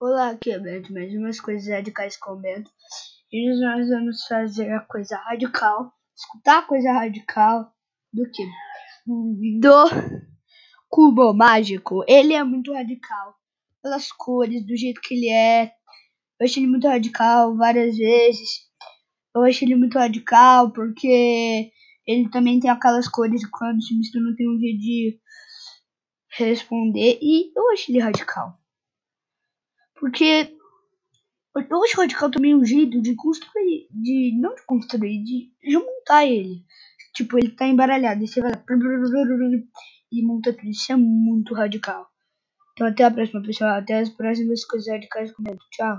Olá, aqui é Bento, mais umas coisas radicais com Bento. E nós vamos fazer a coisa radical, escutar a coisa radical do que? Do cubo mágico. Ele é muito radical, pelas cores, do jeito que ele é. Eu achei ele muito radical várias vezes. Eu achei ele muito radical porque ele também tem aquelas cores quando se mistura não tem um jeito de responder. E eu achei ele radical. Porque eu acho radical também um jeito de construir, de não de construir, de, montar ele. Tipo, ele tá embaralhado e você vai lá e monta tudo. Isso é muito radical. Então até a próxima, pessoal. Até as próximas coisas radicais. Comento. Tchau.